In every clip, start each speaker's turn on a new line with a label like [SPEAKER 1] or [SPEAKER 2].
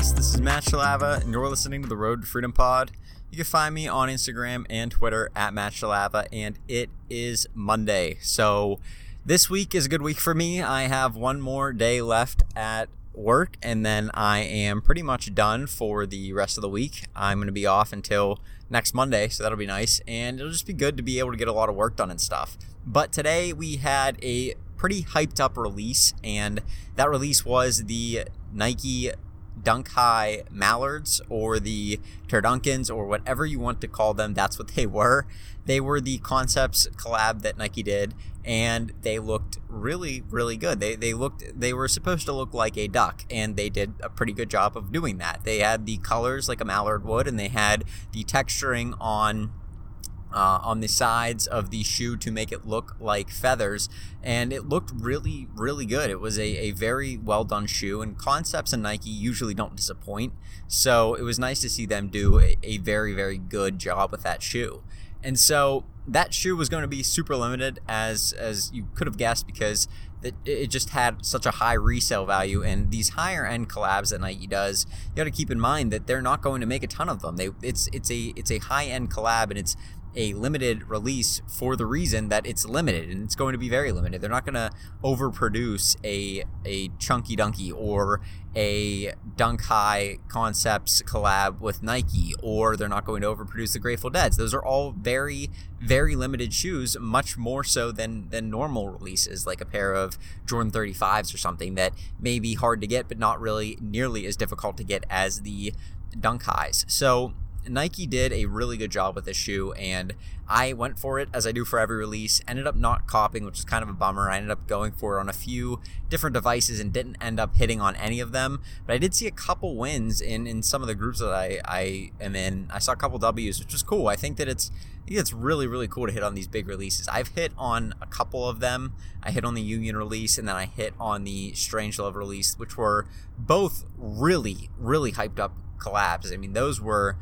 [SPEAKER 1] podcast? This is Matt Shalava, and you're listening to the Road to Freedom Pod. You can find me on Instagram and Twitter at Matt Shalava, and it is Monday. So this week is a good week for me. I have one more day left at work, and then I am pretty much done for the rest of the week. I'm going to be off until next Monday, so that'll be nice, and it'll just be good to be able to get a lot of work done and stuff. But today we had a pretty hyped up release, and that release was the Nike Dunk High Mallards or the Turdunkens or whatever you want to call them. That's what they were. They were the concepts collab that Nike did, and they looked really, really good. They, they looked they were supposed to look like a duck, and they did a pretty good job of doing that. They had the colors like a mallard would, and they had the texturing on uh, on the sides of the shoe to make it look like feathers. And it looked really, really good. It was a, a very well done shoe, and concepts and Nike usually don't disappoint. So it was nice to see them do a, a very, very good job with that shoe. And so that shoe was going to be super limited, as as you could have guessed, because it, it just had such a high resale value. And these higher end collabs that Nike does, you got to keep in mind that they're not going to make a ton of them. They it's it's a it's a high end collab, and it's a limited release for the reason that it's limited and it's going to be very limited. They're not going to overproduce a a Chunky Dunky or a dunk high concepts collab with Nike or they're not going to overproduce the Grateful Deads. Those are all very very limited shoes, much more so than than normal releases like a pair of Jordan 35s or something that may be hard to get but not really nearly as difficult to get as the dunk highs. So Nike did a really good job with this shoe, and I went for it as I do for every release. Ended up not copying, which is kind of a bummer. I ended up going for it on a few different devices and didn't end up hitting on any of them. But I did see a couple wins in, in some of the groups that I, I am in. I saw a couple W's, which was cool. I think that it's it's really, really cool to hit on these big releases. I've hit on a couple of them. I hit on the Union release and then I hit on the Strange Love release, which were both really, really hyped up collabs. I mean, those were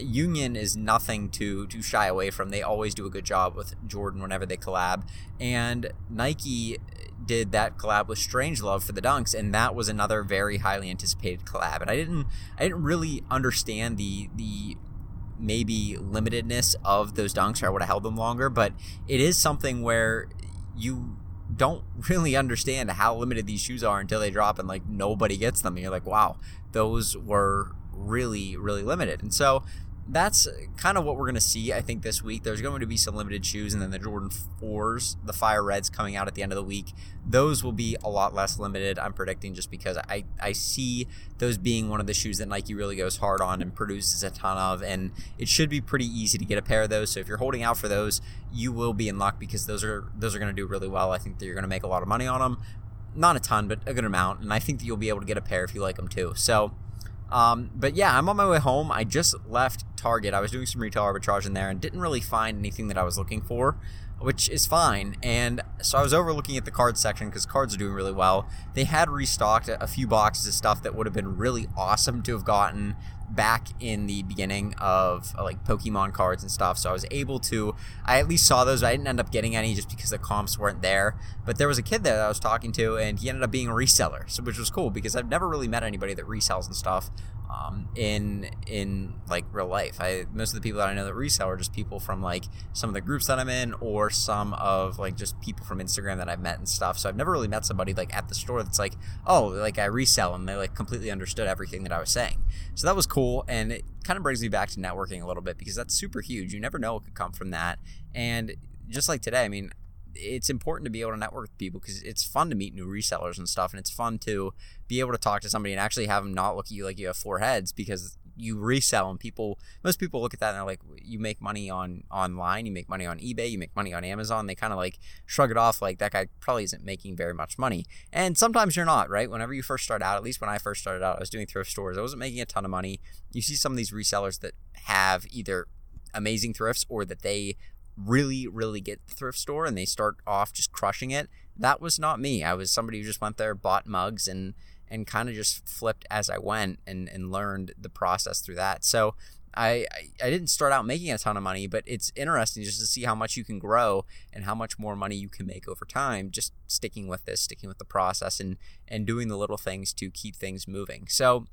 [SPEAKER 1] Union is nothing to to shy away from. They always do a good job with Jordan whenever they collab, and Nike did that collab with Strange Love for the dunks, and that was another very highly anticipated collab. And I didn't I didn't really understand the the maybe limitedness of those dunks, or I would have held them longer. But it is something where you don't really understand how limited these shoes are until they drop and like nobody gets them and you're like wow those were really really limited and so that's kind of what we're going to see, I think, this week. There's going to be some limited shoes, and then the Jordan 4s, the Fire Reds coming out at the end of the week. Those will be a lot less limited, I'm predicting, just because I, I see those being one of the shoes that Nike really goes hard on and produces a ton of. And it should be pretty easy to get a pair of those. So if you're holding out for those, you will be in luck because those are those are going to do really well. I think that you're going to make a lot of money on them. Not a ton, but a good amount. And I think that you'll be able to get a pair if you like them too. So um, but yeah, I'm on my way home. I just left Target. I was doing some retail arbitrage in there and didn't really find anything that I was looking for, which is fine. And so I was overlooking at the cards section because cards are doing really well. They had restocked a few boxes of stuff that would have been really awesome to have gotten back in the beginning of like Pokemon cards and stuff. So I was able to, I at least saw those. I didn't end up getting any just because the comps weren't there. But there was a kid there that I was talking to, and he ended up being a reseller, so which was cool because I've never really met anybody that resells and stuff um, in in like real life. I most of the people that I know that resell are just people from like some of the groups that I'm in, or some of like just people from Instagram that I've met and stuff. So I've never really met somebody like at the store that's like, oh, like I resell, and they like completely understood everything that I was saying. So that was cool, and it kind of brings me back to networking a little bit because that's super huge. You never know what could come from that, and just like today, I mean, it's important to be able to network with people because it's fun to meet new resellers and stuff, and it's fun to be able to talk to somebody and actually have them not look at you like you have four heads because you resell and people most people look at that and they're like you make money on online you make money on ebay you make money on amazon. They kind of like shrug it off like that guy probably isn't making very much money. And sometimes you're not right? Whenever you first start out at least when i first started out i was doing thrift stores i wasn't making a ton of money. You see some of these resellers that have either amazing thrifts or that they really, really get the thrift store and they start off just crushing it. That was not me. I was somebody who just went there, bought mugs, and and kind of just flipped as I went and and learned the process through that. So I, I didn't start out making a ton of money, but it's interesting just to see how much you can grow and how much more money you can make over time, just sticking with this, sticking with the process and and doing the little things to keep things moving. So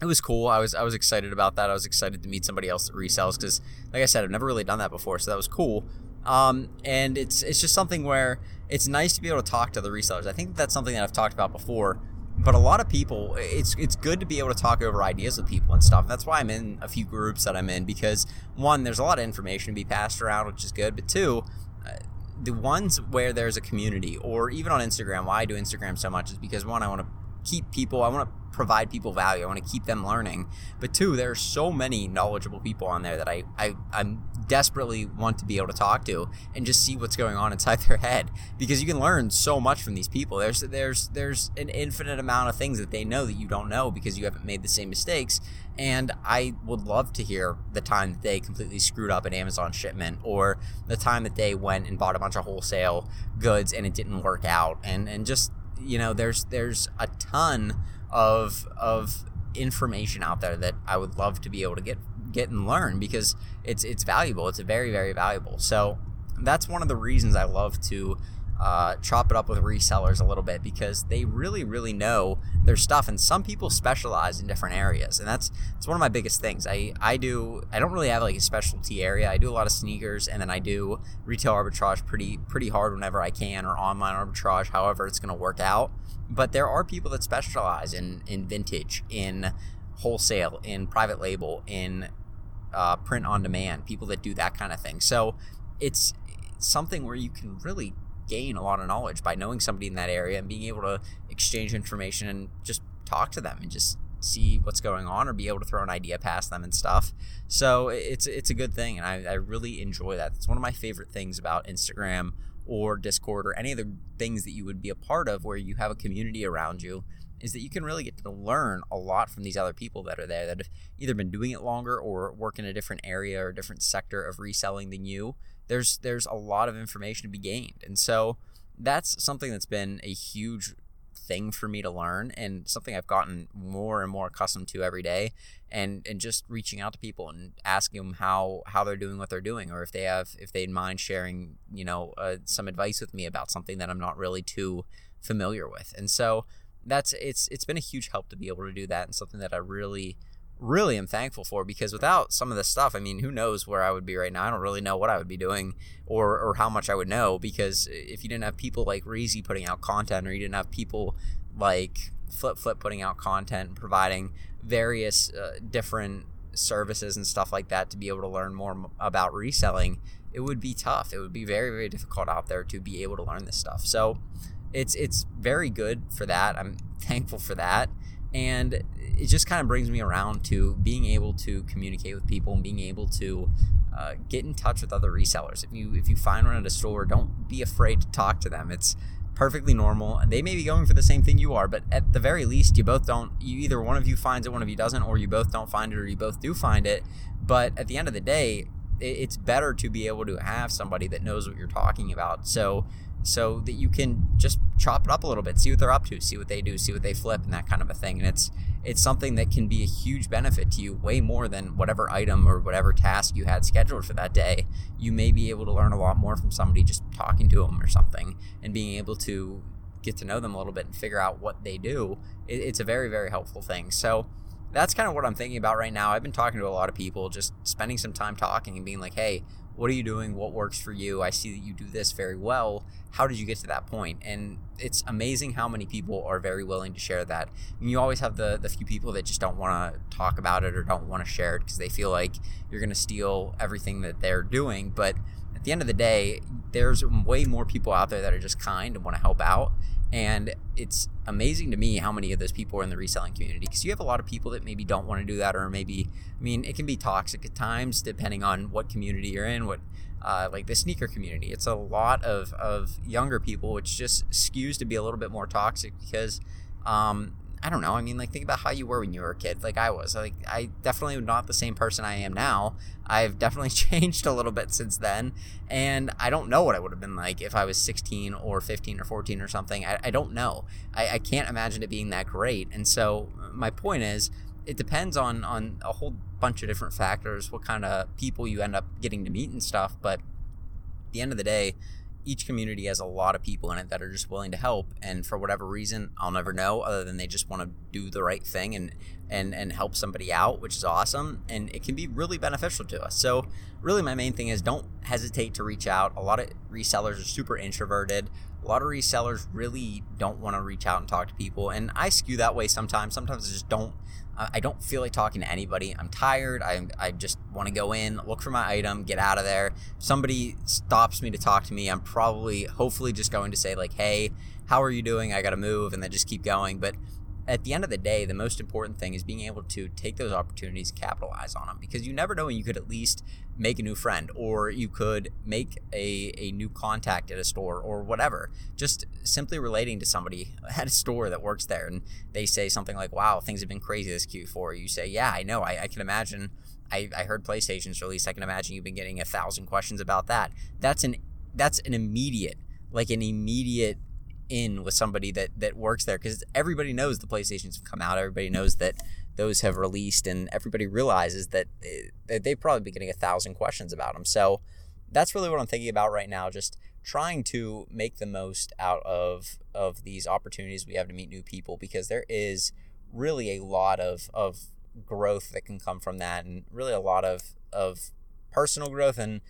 [SPEAKER 1] it was cool. I was I was excited about that. I was excited to meet somebody else that resells because, like I said, I've never really done that before, so that was cool. Um, and it's it's just something where it's nice to be able to talk to the resellers. I think that's something that I've talked about before. But a lot of people, it's it's good to be able to talk over ideas with people and stuff. That's why I'm in a few groups that I'm in because one, there's a lot of information to be passed around, which is good. But two, uh, the ones where there's a community, or even on Instagram, why I do Instagram so much is because one, I want to keep people, I want to provide people value. I want to keep them learning. But two, there are so many knowledgeable people on there that I, I I'm desperately want to be able to talk to and just see what's going on inside their head because you can learn so much from these people. There's there's there's an infinite amount of things that they know that you don't know because you haven't made the same mistakes. And I would love to hear the time that they completely screwed up an Amazon shipment or the time that they went and bought a bunch of wholesale goods and it didn't work out. And and just you know, there's there's a ton of of information out there that I would love to be able to get get and learn because it's it's valuable. It's very very valuable. So that's one of the reasons I love to uh, chop it up with resellers a little bit because they really really know their stuff and some people specialize in different areas and that's it's one of my biggest things. I i do i don't really have like a specialty area. I do a lot of sneakers and then i do retail arbitrage pretty pretty hard whenever i can or online arbitrage however it's going to work out. But there are people that specialize in in vintage in wholesale in private label in uh, print on demand people that do that kind of thing. So it's something where you can really gain a lot of knowledge by knowing somebody in that area and being able to exchange information and just talk to them and just see what's going on or be able to throw an idea past them and stuff. So it's it's a good thing, and I, I really enjoy that. It's one of my favorite things about Instagram or Discord or any of the things that you would be a part of where you have a community around you is that you can really get to learn a lot from these other people that are there that have either been doing it longer or work in a different area or a different sector of reselling than you there's there's a lot of information to be gained. And so that's something that's been a huge thing for me to learn and something I've gotten more and more accustomed to every day and and just reaching out to people and asking them how how they're doing what they're doing or if they have if they'd mind sharing you know uh, some advice with me about something that I'm not really too familiar with and so that's it's it's been a huge help to be able to do that and something that I really really am thankful for because without some of this stuff, I mean, who knows where I would be right now? I don't really know what I would be doing or, or how much I would know because if you didn't have people like Reezy putting out content or you didn't have people like Flip Flip putting out content and providing various uh, different services and stuff like that to be able to learn more about reselling, it would be tough. It would be very, very difficult out there to be able to learn this stuff. So it's it's very good for that. I'm thankful for that and it just kind of brings me around to being able to communicate with people and being able to uh, get in touch with other resellers. If you if you find one at a store, don't be afraid to talk to them. It's perfectly normal. They may be going for the same thing you are, but at the very least, you both don't. You either one of you finds it, one of you doesn't, or you both don't find it, or you both do find it. But at the end of the day, it's better to be able to have somebody that knows what you're talking about. So so that you can just chop it up a little bit, see what they're up to, see what they do, see what they flip, and that kind of a thing. And it's it's something that can be a huge benefit to you, way more than whatever item or whatever task you had scheduled for that day. You may be able to learn a lot more from somebody just talking to them or something, and being able to get to know them a little bit and figure out what they do. It, it's a very very helpful thing. So that's kind of what I'm thinking about right now. I've been talking to a lot of people, just spending some time talking and being like, hey, what are you doing? What works for you? I see that you do this very well. How did you get to that point? And it's amazing how many people are very willing to share that. And you always have the, the few people that just don't want to talk about it or don't want to share it because they feel like you're going to steal everything that they're doing. But at the end of the day, there's way more people out there that are just kind and want to help out. And it's amazing to me how many of those people are in the reselling community because you have a lot of people that maybe don't want to do that, or maybe, I mean, it can be toxic at times depending on what community you're in, what, uh, like the sneaker community. It's a lot of, of younger people, which just skews to be a little bit more toxic because um, I don't know. I mean, like think about how you were when you were a kid, like I was. Like I definitely am not the same person I am now. I've definitely changed a little bit since then, and I don't know what I would have been like if I was 16 or 15 or 14 or something. I, I don't know. I, I can't imagine it being that great. And so uh, my point is, it depends on on a whole bunch of different factors, what kind of people you end up getting to meet and stuff. But at the end of the day, each community has a lot of people in it that are just willing to help and for whatever reason i'll never know other than they just want to do the right thing and and and help somebody out, which is awesome, and it can be really beneficial to us. So really, my main thing is don't hesitate to reach out. A lot of resellers are super introverted. A sellers really don't want to reach out and talk to people, and I skew that way sometimes. Sometimes I just don't. I don't feel like talking to anybody. I'm tired. I, I just want to go in, look for my item, get out of there. If somebody stops me to talk to me, I'm probably, hopefully, just going to say, like, hey, how are you doing? I got to move, and then just keep going. But at the end of the day, the most important thing is being able to take those opportunities, capitalize on them, because you never know when you could at least make a new friend or you could make a, a new contact at a store or whatever. Just simply relating to somebody at a store that works there and they say something like, wow, things have been crazy this Q4. You say, yeah, I know. I, I can imagine. I, I heard PlayStation's release. I can imagine you've been getting a thousand questions about that. That's an that's an immediate, like an immediate in with somebody that that works there because everybody knows the PlayStations have come out. Everybody knows that those have released, and everybody realizes that eh, they, they've probably been getting a thousand questions about them. So that's really what I'm thinking about right now. Just trying to make the most out of of these opportunities we have to meet new people because there is really a lot of of growth that can come from that, and really a lot of of personal growth and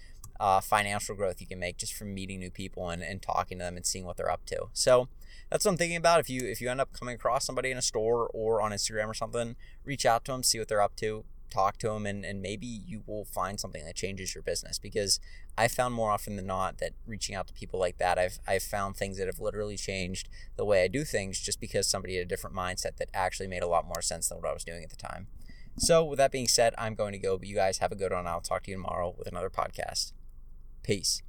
[SPEAKER 1] uh, financial growth you can make just from meeting new people and, and talking to them and seeing what they're up to. So that's what I'm thinking about. If you if you end up coming across somebody in a store or on Instagram or something, reach out to them, see what they're up to, talk to them, and, and maybe you will find something that changes your business. Because I found more often than not that reaching out to people like that, I've I've found things that have literally changed the way I do things just because somebody had a different mindset that actually made a lot more sense than what I was doing at the time. So with that being said, I'm going to go, but you guys have a good one. I'll talk to you tomorrow with another podcast. Peace.